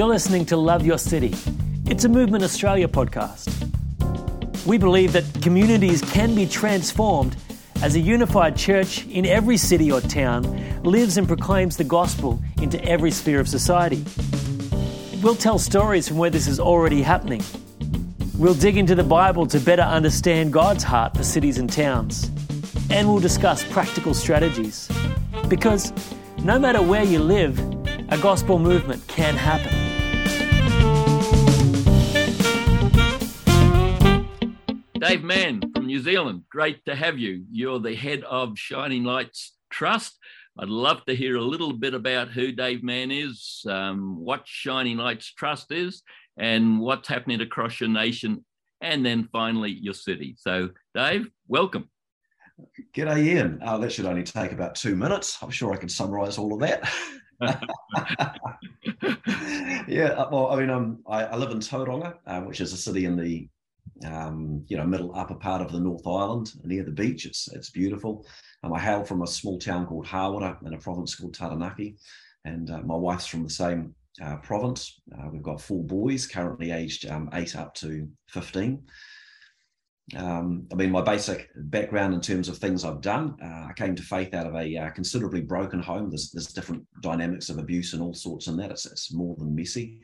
You're listening to Love Your City. It's a Movement Australia podcast. We believe that communities can be transformed as a unified church in every city or town lives and proclaims the gospel into every sphere of society. We'll tell stories from where this is already happening. We'll dig into the Bible to better understand God's heart for cities and towns. And we'll discuss practical strategies. Because no matter where you live, a gospel movement can happen. Dave Mann from New Zealand, great to have you. You're the head of Shining Lights Trust. I'd love to hear a little bit about who Dave Mann is, um, what Shining Lights Trust is, and what's happening across your nation, and then finally your city. So, Dave, welcome. G'day, Ian. Uh, that should only take about two minutes. I'm sure I can summarise all of that. yeah, uh, well, I mean, um, I, I live in Tauranga, uh, which is a city in the um, you know, middle upper part of the North Island near the beach. It's it's beautiful. Um, I hail from a small town called Hawera in a province called Taranaki, and uh, my wife's from the same uh, province. Uh, we've got four boys, currently aged um, eight up to fifteen. Um, I mean, my basic background in terms of things I've done, uh, I came to faith out of a uh, considerably broken home. There's, there's different dynamics of abuse and all sorts in that. It's, it's more than messy.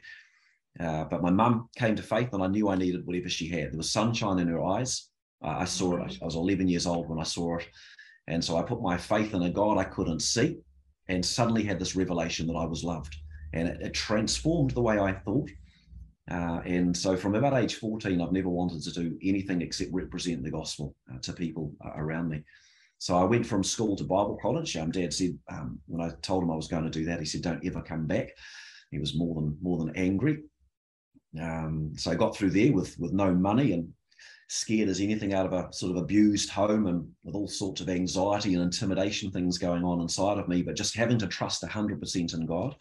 Uh, but my mum came to faith, and I knew I needed whatever she had. There was sunshine in her eyes. Uh, I saw it. I was 11 years old when I saw it. And so I put my faith in a God I couldn't see, and suddenly had this revelation that I was loved. And it, it transformed the way I thought. Uh, and so from about age 14, I've never wanted to do anything except represent the gospel uh, to people uh, around me. So I went from school to Bible college. Um, Dad said um, when I told him I was going to do that, he said, "Don't ever come back." He was more than more than angry. Um, so I got through there with with no money and scared as anything out of a sort of abused home and with all sorts of anxiety and intimidation things going on inside of me, but just having to trust 100% in God.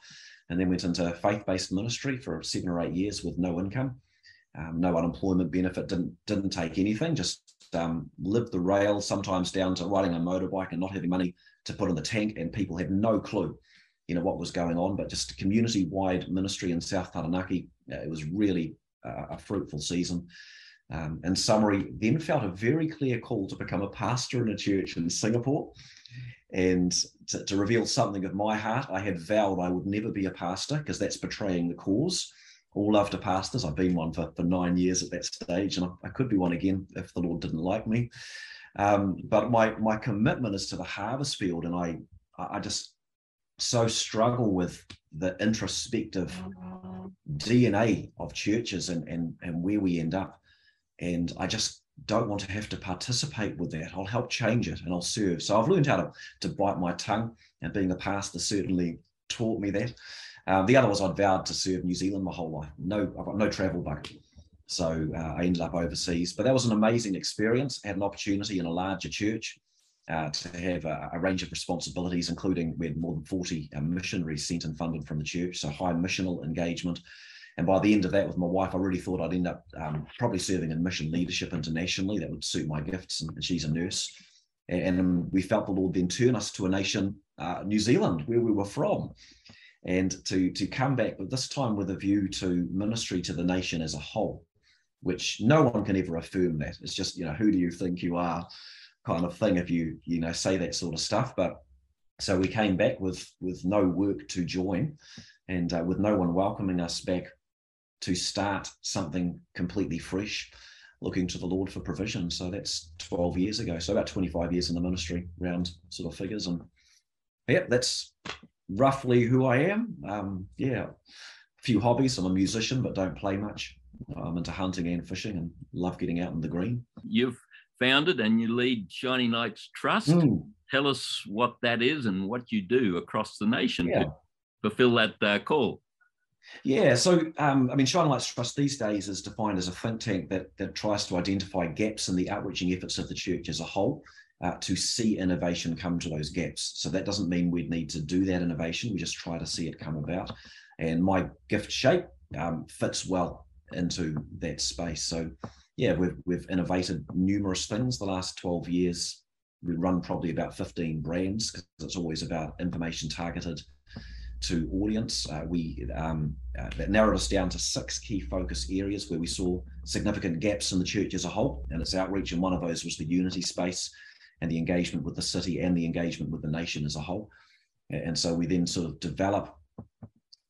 And then went into faith-based ministry for seven or eight years with no income, um, no unemployment benefit, didn't didn't take anything, just um, lived the rails, sometimes down to riding a motorbike and not having money to put in the tank, and people had no clue you know what was going on, but just community-wide ministry in South Taranaki. Uh, it was really uh, a fruitful season. Um, in summary, then felt a very clear call to become a pastor in a church in Singapore. And to, to reveal something of my heart, I had vowed I would never be a pastor because that's betraying the cause. All love to pastors. I've been one for, for nine years at that stage, and I, I could be one again if the Lord didn't like me. Um, but my my commitment is to the harvest field, and I I just so struggle with the introspective DNA of churches and, and, and where we end up. And I just don't want to have to participate with that. I'll help change it and I'll serve. So I've learned how to, to bite my tongue, and being a pastor certainly taught me that. Um, the other was I'd vowed to serve New Zealand my whole life. No, I've got no travel bug. So uh, I ended up overseas. But that was an amazing experience. I had an opportunity in a larger church uh, to have a, a, range of responsibilities, including we had more than 40 uh, missionaries sent and funded from the church, so high missional engagement. And by the end of that, with my wife, I really thought I'd end up um, probably serving in mission leadership internationally. That would suit my gifts, and, she's a nurse. And, and we felt the Lord then turn us to a nation, uh, New Zealand, where we were from, and to to come back, but this time with a view to ministry to the nation as a whole, which no one can ever affirm that. It's just you know who do you think you are? Kind of thing if you you know say that sort of stuff but so we came back with with no work to join and uh, with no one welcoming us back to start something completely fresh looking to the lord for provision. So that's 12 years ago so about 25 years in the ministry round sort of figures. And yeah that's roughly who i am. Um, yeah a few hobbies. I'm a musician but don't play much. I'm into hunting and fishing and love getting out in the green. You've founded and you lead Shining Lights Trust. Mm. Tell us what that is and what you do across the nation yeah. to fulfill that uh, call. Yeah, so um, I mean, Shining Lights Trust these days is defined as a think tank that that tries to identify gaps in the outreaching efforts of the church as a whole. Uh, to see innovation come to those gaps. So that doesn't mean we'd need to do that innovation. We just try to see it come about. And my gift shape um, fits well into that space. So yeah, we've we've innovated numerous things the last 12 years. We run probably about 15 brands because it's always about information targeted to audience. Uh, we um, uh, that narrowed us down to six key focus areas where we saw significant gaps in the church as a whole and its outreach. And one of those was the unity space and the engagement with the city and the engagement with the nation as a whole. And so we then sort of develop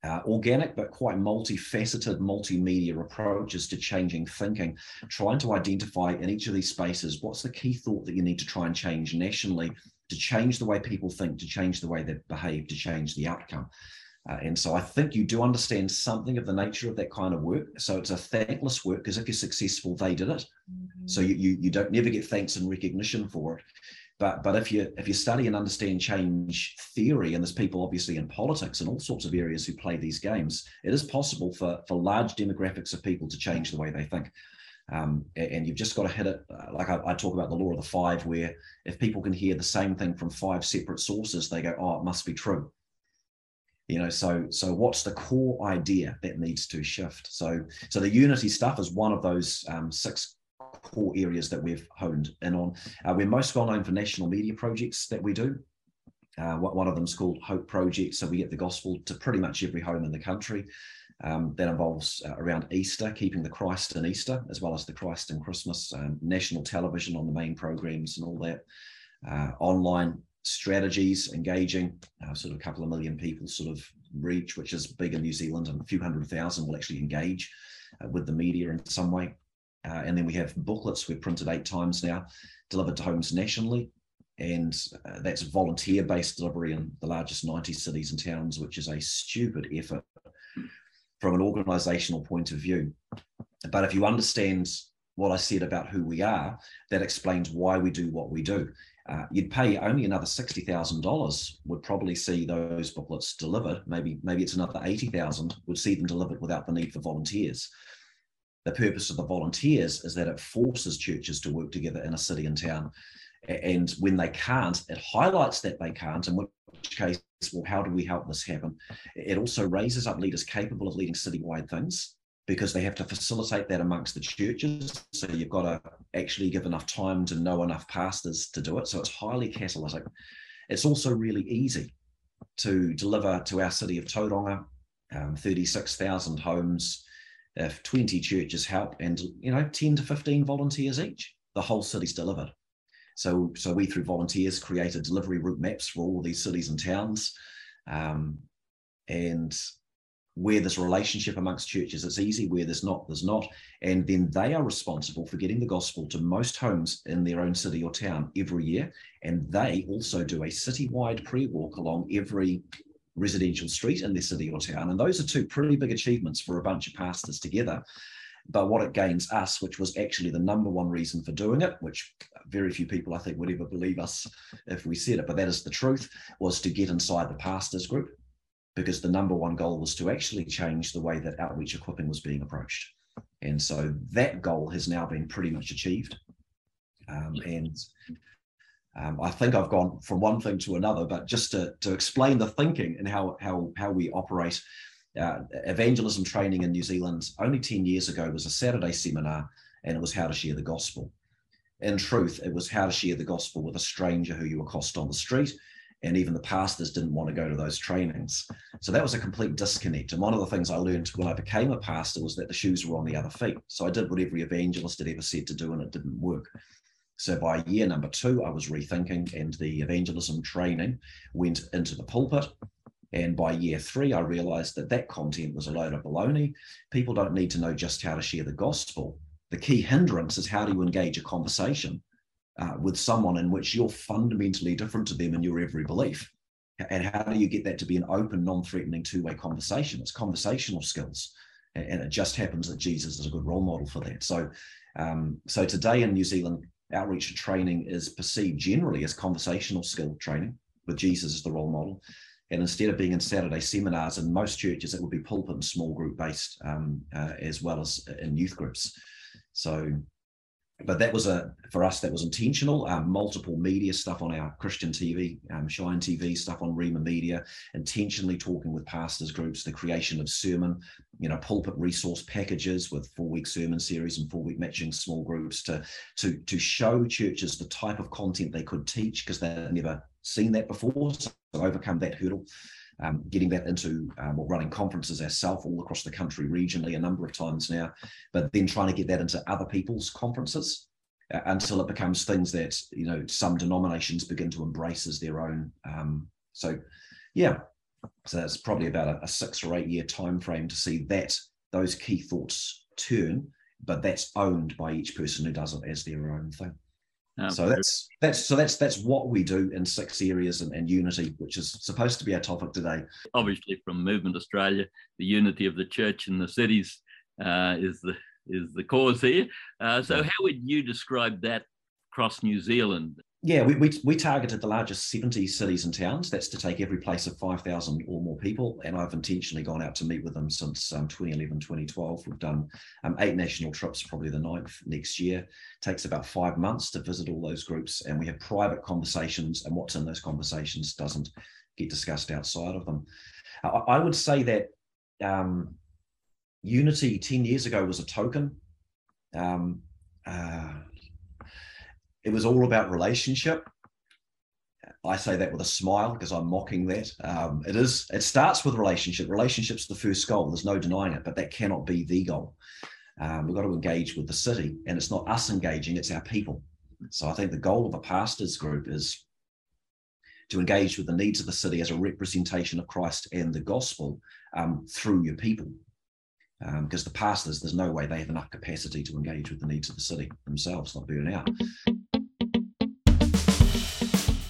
uh, organic but quite multifaceted multimedia approaches to changing thinking, trying to identify in each of these spaces what's the key thought that you need to try and change nationally to change the way people think, to change the way they behave, to change the outcome. Uh, and so I think you do understand something of the nature of that kind of work. So it's a thankless work because if you're successful, they did it. Mm-hmm. So you, you you don't never get thanks and recognition for it. But but if you if you study and understand change theory, and there's people obviously in politics and all sorts of areas who play these games, it is possible for for large demographics of people to change the way they think. Um, and you've just got to hit it. Uh, like I, I, talk about the law of the five, where if people can hear the same thing from five separate sources, they go, "Oh, it must be true." You know, so so what's the core idea that needs to shift? So so the unity stuff is one of those um, six core areas that we've honed in on. Uh, we're most well known for national media projects that we do. Uh, one of them is called Hope Project, so we get the gospel to pretty much every home in the country. Um, that involves uh, around Easter, keeping the Christ in Easter, as well as the Christ in Christmas, um, national television on the main programs and all that, uh, online strategies, engaging uh, sort of a couple of million people sort of reach, which is big in New Zealand, and a few hundred thousand will actually engage uh, with the media in some way. Uh, and then we have booklets we've printed eight times now, delivered to homes nationally. And uh, that's volunteer based delivery in the largest 90 cities and towns, which is a stupid effort from an organizational point of view. But if you understand what I said about who we are, that explains why we do what we do. Uh, you'd pay only another sixty thousand dollars would probably see those booklets delivered. Maybe maybe it's another eighty thousand would see them delivered without the need for volunteers. The purpose of the volunteers is that it forces churches to work together in a city and town, and when they can't, it highlights that they can't, in which case well, how do we help this happen? It also raises up leaders capable of leading citywide things because they have to facilitate that amongst the churches. So you've got to actually give enough time to know enough pastors to do it. So it's highly catalytic. It's also really easy to deliver to our city of Tauranga, um, 36,000 homes, if 20 churches help and, you know, 10 to 15 volunteers each, the whole city's delivered. So, so we through volunteers created delivery route maps for all these cities and towns, um, and where there's relationship amongst churches, it's easy. Where there's not, there's not. And then they are responsible for getting the gospel to most homes in their own city or town every year. And they also do a citywide pre walk along every residential street in their city or town. And those are two pretty big achievements for a bunch of pastors together. But what it gains us, which was actually the number one reason for doing it, which very few people I think would ever believe us if we said it, but that is the truth, was to get inside the pastors group because the number one goal was to actually change the way that outreach equipping was being approached. And so that goal has now been pretty much achieved. Um, and um, I think I've gone from one thing to another, but just to, to explain the thinking and how, how, how we operate uh, evangelism training in New Zealand only 10 years ago was a Saturday seminar, and it was how to share the gospel. In truth, it was how to share the gospel with a stranger who you accost on the street. And even the pastors didn't want to go to those trainings. So that was a complete disconnect. And one of the things I learned when I became a pastor was that the shoes were on the other feet. So I did what every evangelist had ever said to do, and it didn't work. So by year number two, I was rethinking, and the evangelism training went into the pulpit. And by year three, I realized that that content was a load of baloney. People don't need to know just how to share the gospel. The key hindrance is how do you engage a conversation uh, with someone in which you're fundamentally different to them in your every belief. And how do you get that to be an open, non threatening two way conversation? It's conversational skills. And it just happens that Jesus is a good role model for that. So, um, so today in New Zealand, outreach training is perceived generally as conversational skill training with Jesus as the role model. And instead of being in Saturday seminars in most churches, it would be pulpit and small group based, um, uh, as well as in youth groups. So, but that was a for us that was intentional. Um, multiple media stuff on our Christian TV, um, Shine TV stuff on Rhema Media, intentionally talking with pastors groups, the creation of sermon, you know, pulpit resource packages with four week sermon series and four week matching small groups to to to show churches the type of content they could teach because they've never seen that before. So overcome that hurdle. Um, getting that into um, or running conferences ourselves all across the country regionally a number of times now, but then trying to get that into other people's conferences uh, until it becomes things that you know some denominations begin to embrace as their own. Um, so, yeah, so that's probably about a, a six or eight year time frame to see that those key thoughts turn, but that's owned by each person who does it as their own thing. Um, so that's that's so that's that's what we do in six areas and, and, unity, which is supposed to be our topic today. Obviously, from Movement Australia, the unity of the church and the cities uh, is the is the cause here. Uh, so, how would you describe that across New Zealand? Yeah, we, we, we, targeted the largest 70 cities and towns. That's to take every place of 5,000 or more people. And I've intentionally gone out to meet with them since um, 2011, 2012. We've done um, eight national trips, probably the ninth next year. It takes about five months to visit all those groups. And we have private conversations, and what's in those conversations doesn't get discussed outside of them. I, I would say that um, Unity 10 years ago was a token. Um, uh, it was all about relationship. I say that with a smile because I'm mocking that. Um, it is. It starts with relationship. Relationship's the first goal. There's no denying it, but that cannot be the goal. Um, we've got to engage with the city, and it's not us engaging; it's our people. So I think the goal of a pastors group is to engage with the needs of the city as a representation of Christ and the gospel um, through your people because um, the pastors, there's no way they have enough capacity to engage with the needs of the city themselves, not burn out.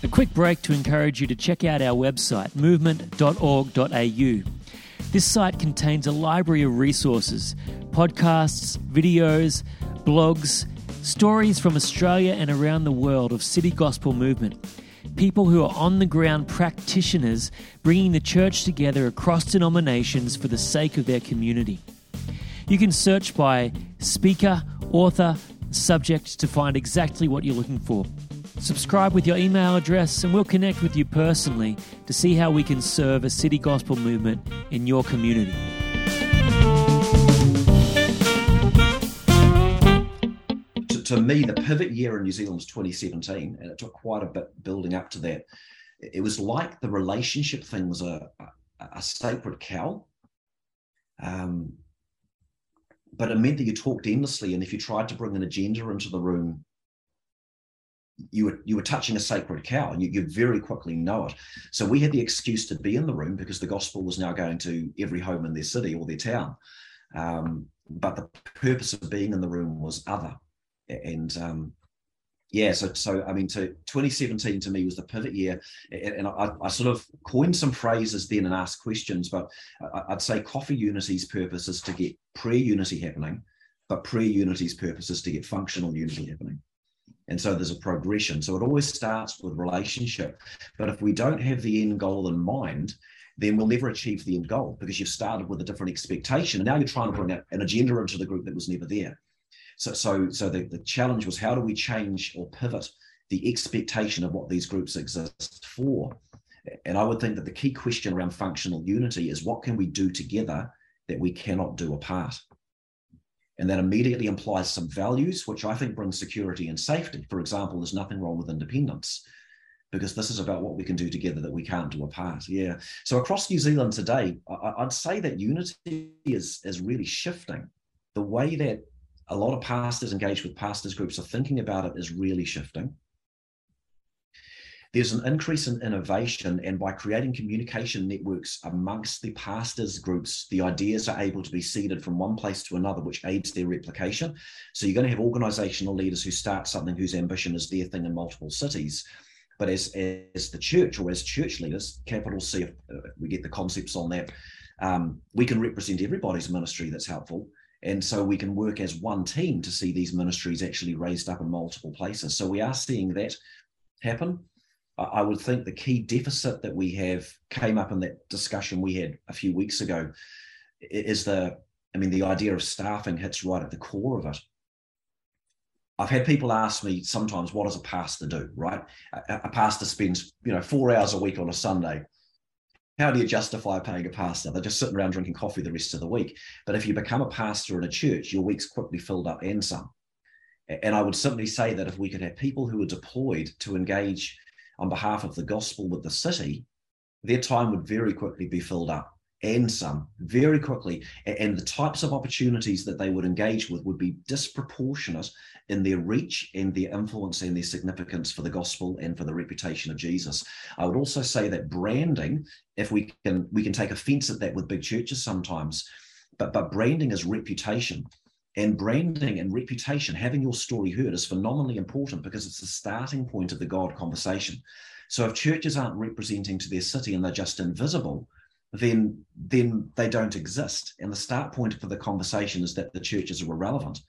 A quick break to encourage you to check out our website, movement.org.au. This site contains a library of resources, podcasts, videos, blogs, stories from Australia and around the world of city gospel movement. People who are on the ground practitioners bringing the church together across denominations for the sake of their community. You can search by speaker, author, subject to find exactly what you're looking for. Subscribe with your email address, and we'll connect with you personally to see how we can serve a city gospel movement in your community. To, to me, the pivot year in New Zealand was 2017, and it took quite a bit building up to that. It was like the relationship thing was a, a, a sacred cow. Um, but it meant that you talked endlessly. And if you tried to bring an agenda into the room, you were you were touching a sacred cow, and you, you very quickly know it. So we had the excuse to be in the room because the gospel was now going to every home in their city or their town. Um, but the purpose of being in the room was other, and um, yeah, so so I mean, to 2017 to me was the pivot year, and I, I sort of coined some phrases then and asked questions. But I'd say Coffee Unity's purpose is to get prayer unity happening, but prayer unity's purpose is to get functional unity happening. And so there's a progression. So it always starts with relationship. But if we don't have the end goal in mind, then we'll never achieve the end goal because you've started with a different expectation. And now you're trying to bring an agenda into the group that was never there. So, so, so the, the challenge was how do we change or pivot the expectation of what these groups exist for? And I would think that the key question around functional unity is what can we do together that we cannot do apart? And that immediately implies some values, which I think bring security and safety. For example, there's nothing wrong with independence because this is about what we can do together that we can't do apart. Yeah. So across New Zealand today, I'd say that unity is, is really shifting. The way that a lot of pastors engaged with pastors groups are thinking about it is really shifting. There's an increase in innovation, and by creating communication networks amongst the pastors groups, the ideas are able to be seeded from one place to another, which aids their replication. So you're going to have organizational leaders who start something whose ambition is their thing in multiple cities. But as, as the church or as church leaders, capital C, if we get the concepts on that, um, we can represent everybody's ministry that's helpful and so we can work as one team to see these ministries actually raised up in multiple places. So we are seeing that happen. I would think the key deficit that we have came up in that discussion we had a few weeks ago is the, I mean, the idea of staffing hits right at the core of it. I've had people ask me sometimes, what does a pastor do, right? A, pastor spends, you know, four hours a week on a Sunday how do you justify paying a pastor? They're just sitting around drinking coffee the rest of the week. But if you become a pastor in a church, your week's quickly filled up and some. And I would simply say that if we could have people who are deployed to engage on behalf of the gospel with the city, their time would very quickly be filled up and some very quickly. And the types of opportunities that they would engage with would be disproportionate in their reach and their influence and their significance for the gospel and for the reputation of Jesus. I would also say that branding, if we can we can take offense at that with big churches sometimes, but but branding is reputation. And branding and reputation, having your story heard, is phenomenally important because it's the starting point of the God conversation. So if churches aren't representing to their city and they're just invisible, then then they don't exist. And the start point for the conversation is that the churches are irrelevant.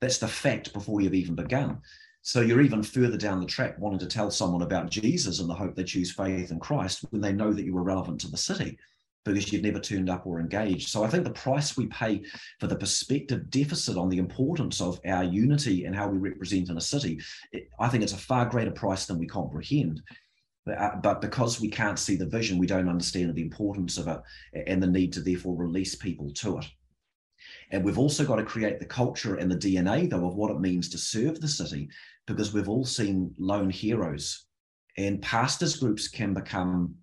That's the fact before you've even begun. So you're even further down the track wanting to tell someone about Jesus and the hope they choose faith in Christ when they know that you are relevant to the city because you've never turned up or engaged. So I think the price we pay for the perspective deficit on the importance of our unity and how we represent in a city, it, I think it's a far greater price than we comprehend. Uh, but because we can't see the vision, we don't understand the importance of it and the need to therefore release people to it. And we've also got to create the culture and the DNA, though, of what it means to serve the city, because we've all seen lone heroes. And pastors groups can become,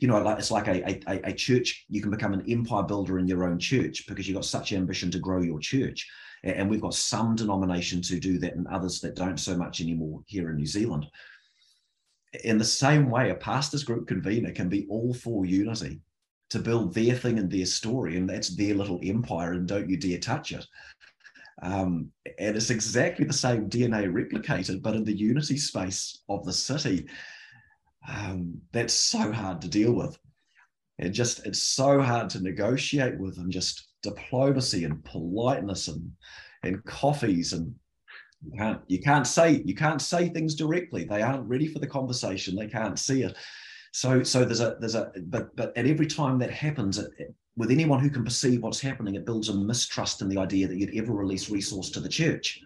you know, like it's like a, a, a church, you can become an empire builder in your own church because you've got such ambition to grow your church. And we've got some denominations who do that and others that don't so much anymore here in New Zealand in the same way, a pastors group convener can be all for unity to build their thing and their story, and that's their little empire, and don't you dare touch it. Um, and it's exactly the same DNA replicated, but in the unity space of the city. Um, that's so hard to deal with. It just it's so hard to negotiate with, and just diplomacy and politeness and and coffees and you can't you can't say you can't say things directly. They aren't ready for the conversation. They can't see it. So so there's a there's a but but at every time that happens, it, it, with anyone who can perceive what's happening, it builds a mistrust in the idea that you'd ever release resource to the church.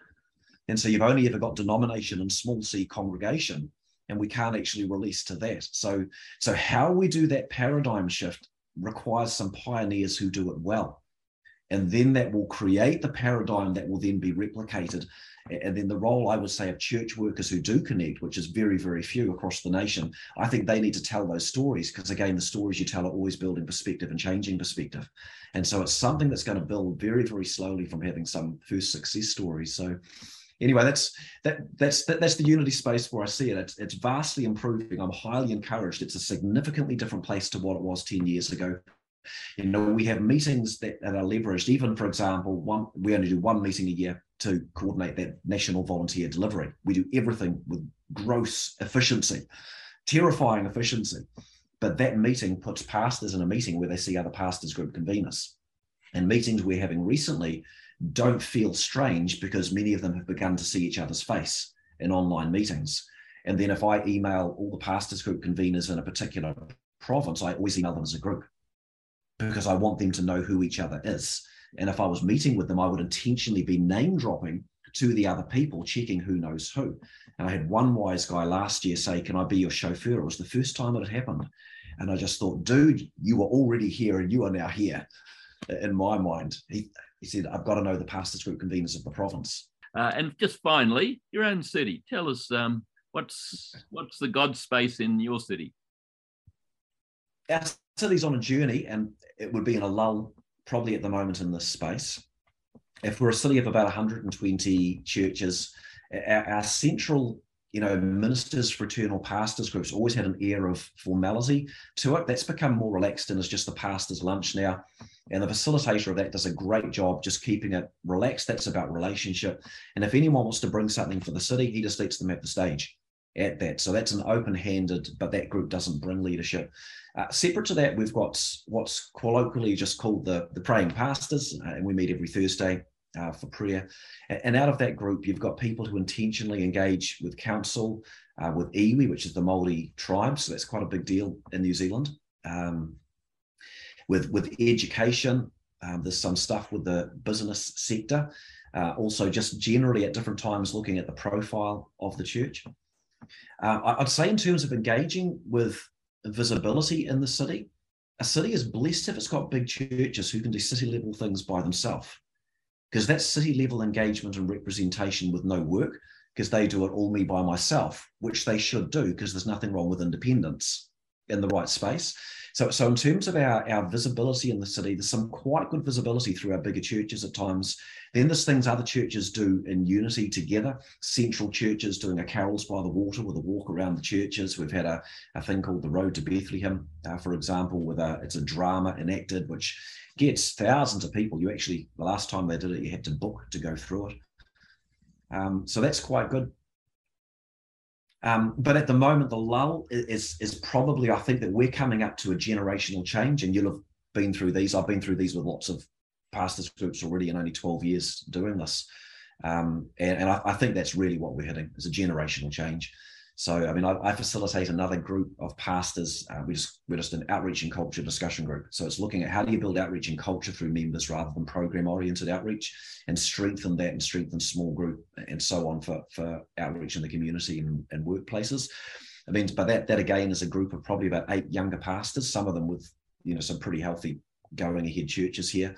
And so you've only ever got denomination and small c congregation, and we can't actually release to that. So so how we do that paradigm shift requires some pioneers who do it well. And then that will create the paradigm that will then be replicated and then the role I would say of church workers who do connect, which is very, very few across the nation, I think they need to tell those stories because, again, the stories you tell are always building perspective and changing perspective. And so it's something that's going to build very, very slowly from having some first success stories. So, anyway, that's that that's that, that's the unity space where I see it. It's, it's vastly improving. I'm highly encouraged. It's a significantly different place to what it was 10 years ago. You know, we have meetings that, that are leveraged. Even, for example, one we only do one meeting a year to coordinate that national volunteer delivery. We do everything with gross efficiency, terrifying efficiency. But that meeting puts pastors in a meeting where they see other pastors group conveners. And meetings we're having recently don't feel strange because many of them have begun to see each other's face in online meetings. And then if I email all the pastors group conveners in a particular province, I always email them as a group because I want them to know who each other is. And if I was meeting with them, I would intentionally be name dropping to the other people, checking who knows who. And I had one wise guy last year say, Can I be your chauffeur? It was the first time it had happened. And I just thought, dude, you were already here and you are now here in my mind. He, he said, I've got to know the pastors group conveners of the province. Uh, and just finally, your own city. Tell us um, what's what's the God space in your city? Our city's on a journey, and it would be in a lull probably at the moment in this space. If we're a city of about 120 churches, our, our central you know, ministers, fraternal pastors groups always had an air of formality to it. That's become more relaxed and is just the pastor's lunch now. And the facilitator of that does a great job just keeping it relaxed. That's about relationship. And if anyone wants to bring something for the city, he just lets them have the stage at that. So that's an open-handed, but that group doesn't bring leadership. Uh, separate to that, we've got what's colloquially just called the, the praying pastors, uh, and we meet every Thursday uh, for prayer. And out of that group, you've got people who intentionally engage with council, uh, with iwi, which is the Māori tribe. So that's quite a big deal in New Zealand. Um, with with education, um, there's some stuff with the business sector. Uh, also, just generally at different times, looking at the profile of the church. Uh, I'd say in terms of engaging with visibility in the city, a city is blessed if it's got big churches who can do city level things by themselves. Because that's city level engagement and representation with no work, because they do it all me by myself, which they should do, because there's nothing wrong with independence. In the right space. So, so in terms of our, our visibility in the city, there's some quite good visibility through our bigger churches at times. Then there's things other churches do in unity together. Central churches doing a carols by the water with a walk around the churches. We've had a, a thing called the Road to Bethlehem, uh, for example, with a it's a drama enacted which gets thousands of people. You actually the last time they did it, you had to book to go through it. Um, so that's quite good. Um, but at the moment, the lull is is probably I think that we're coming up to a generational change, and you'll have been through these. I've been through these with lots of pastors groups already in only 12 years doing this. Um, and, and I, I, think that's really what we're hitting is a generational change. So, I mean, I, I facilitate another group of pastors. Uh, we just we're just an outreach and culture discussion group. So it's looking at how do you build outreach and culture through members rather than program oriented outreach, and strengthen that and strengthen small group and so on for for outreach in the community and, and workplaces. I mean, but that that again is a group of probably about eight younger pastors, some of them with you know some pretty healthy going ahead churches here,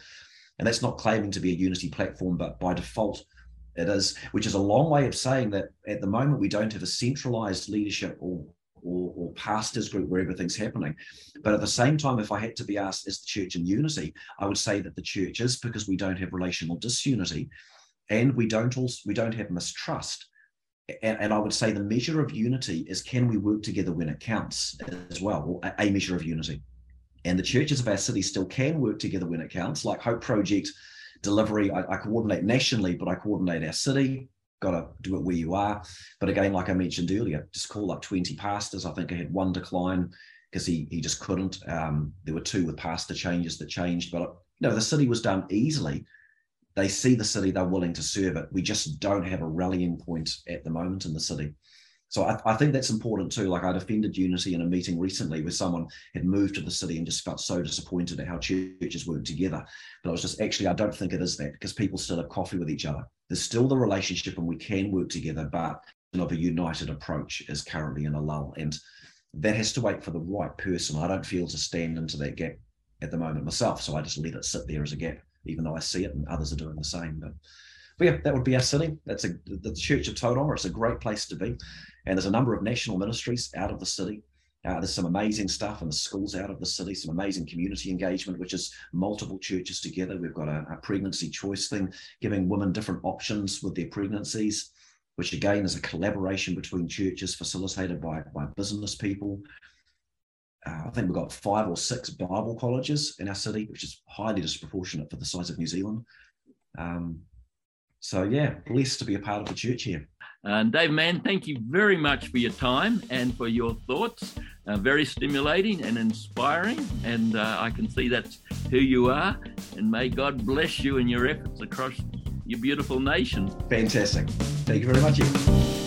and that's not claiming to be a unity platform, but by default it is, which is a long way of saying that at the moment we don't have a centralized leadership or or, or, pastors group where everything's happening. But at the same time, if I had to be asked, is the church in unity? I would say that the church is because we don't have relational disunity, and we don't also we don't have mistrust. And, and I would say the measure of unity is can we work together when it counts as well, a, a measure of unity. And the churches of our city still can work together when it counts, like Hope Project delivery. I, I coordinate nationally, but I coordinate our city. Got to do it where you are. But again, like I mentioned earlier, just call up 20 pastors. I think I had one decline because he he just couldn't. Um, there were two with pastor changes that changed, but you know the city was done easily. They see the city, they're willing to serve it. We just don't have a rallying point at the moment in the city. So I, I, think that's important too. Like I defended unity in a meeting recently where someone had moved to the city and just felt so disappointed at how churches work together. But I was just actually, I don't think it is that because people still have coffee with each other. There's still the relationship and we can work together, but of a united approach is currently in a lull. And that has to wait for the right person. I don't feel to stand into that gap at the moment myself. So I just let it sit there as a gap, even though I see it and others are doing the same. But but yeah, that would be our city. That's a the Church of Tauranga. It's a great place to be. And there's a number of national ministries out of the city. Uh, there's some amazing stuff in the schools out of the city, some amazing community engagement, which is multiple churches together. We've got a, a pregnancy choice thing, giving women different options with their pregnancies, which again is a collaboration between churches facilitated by, by business people. Uh, I think we've got five or six Bible colleges in our city, which is highly disproportionate for the size of New Zealand. Um, so yeah, blessed to be a part of the church here. And Dave Mann, thank you very much for your time and for your thoughts. Uh, very stimulating and inspiring, and uh, I can see that's who you are. And may God bless you in your efforts across your beautiful nation. Fantastic. Thank you very much.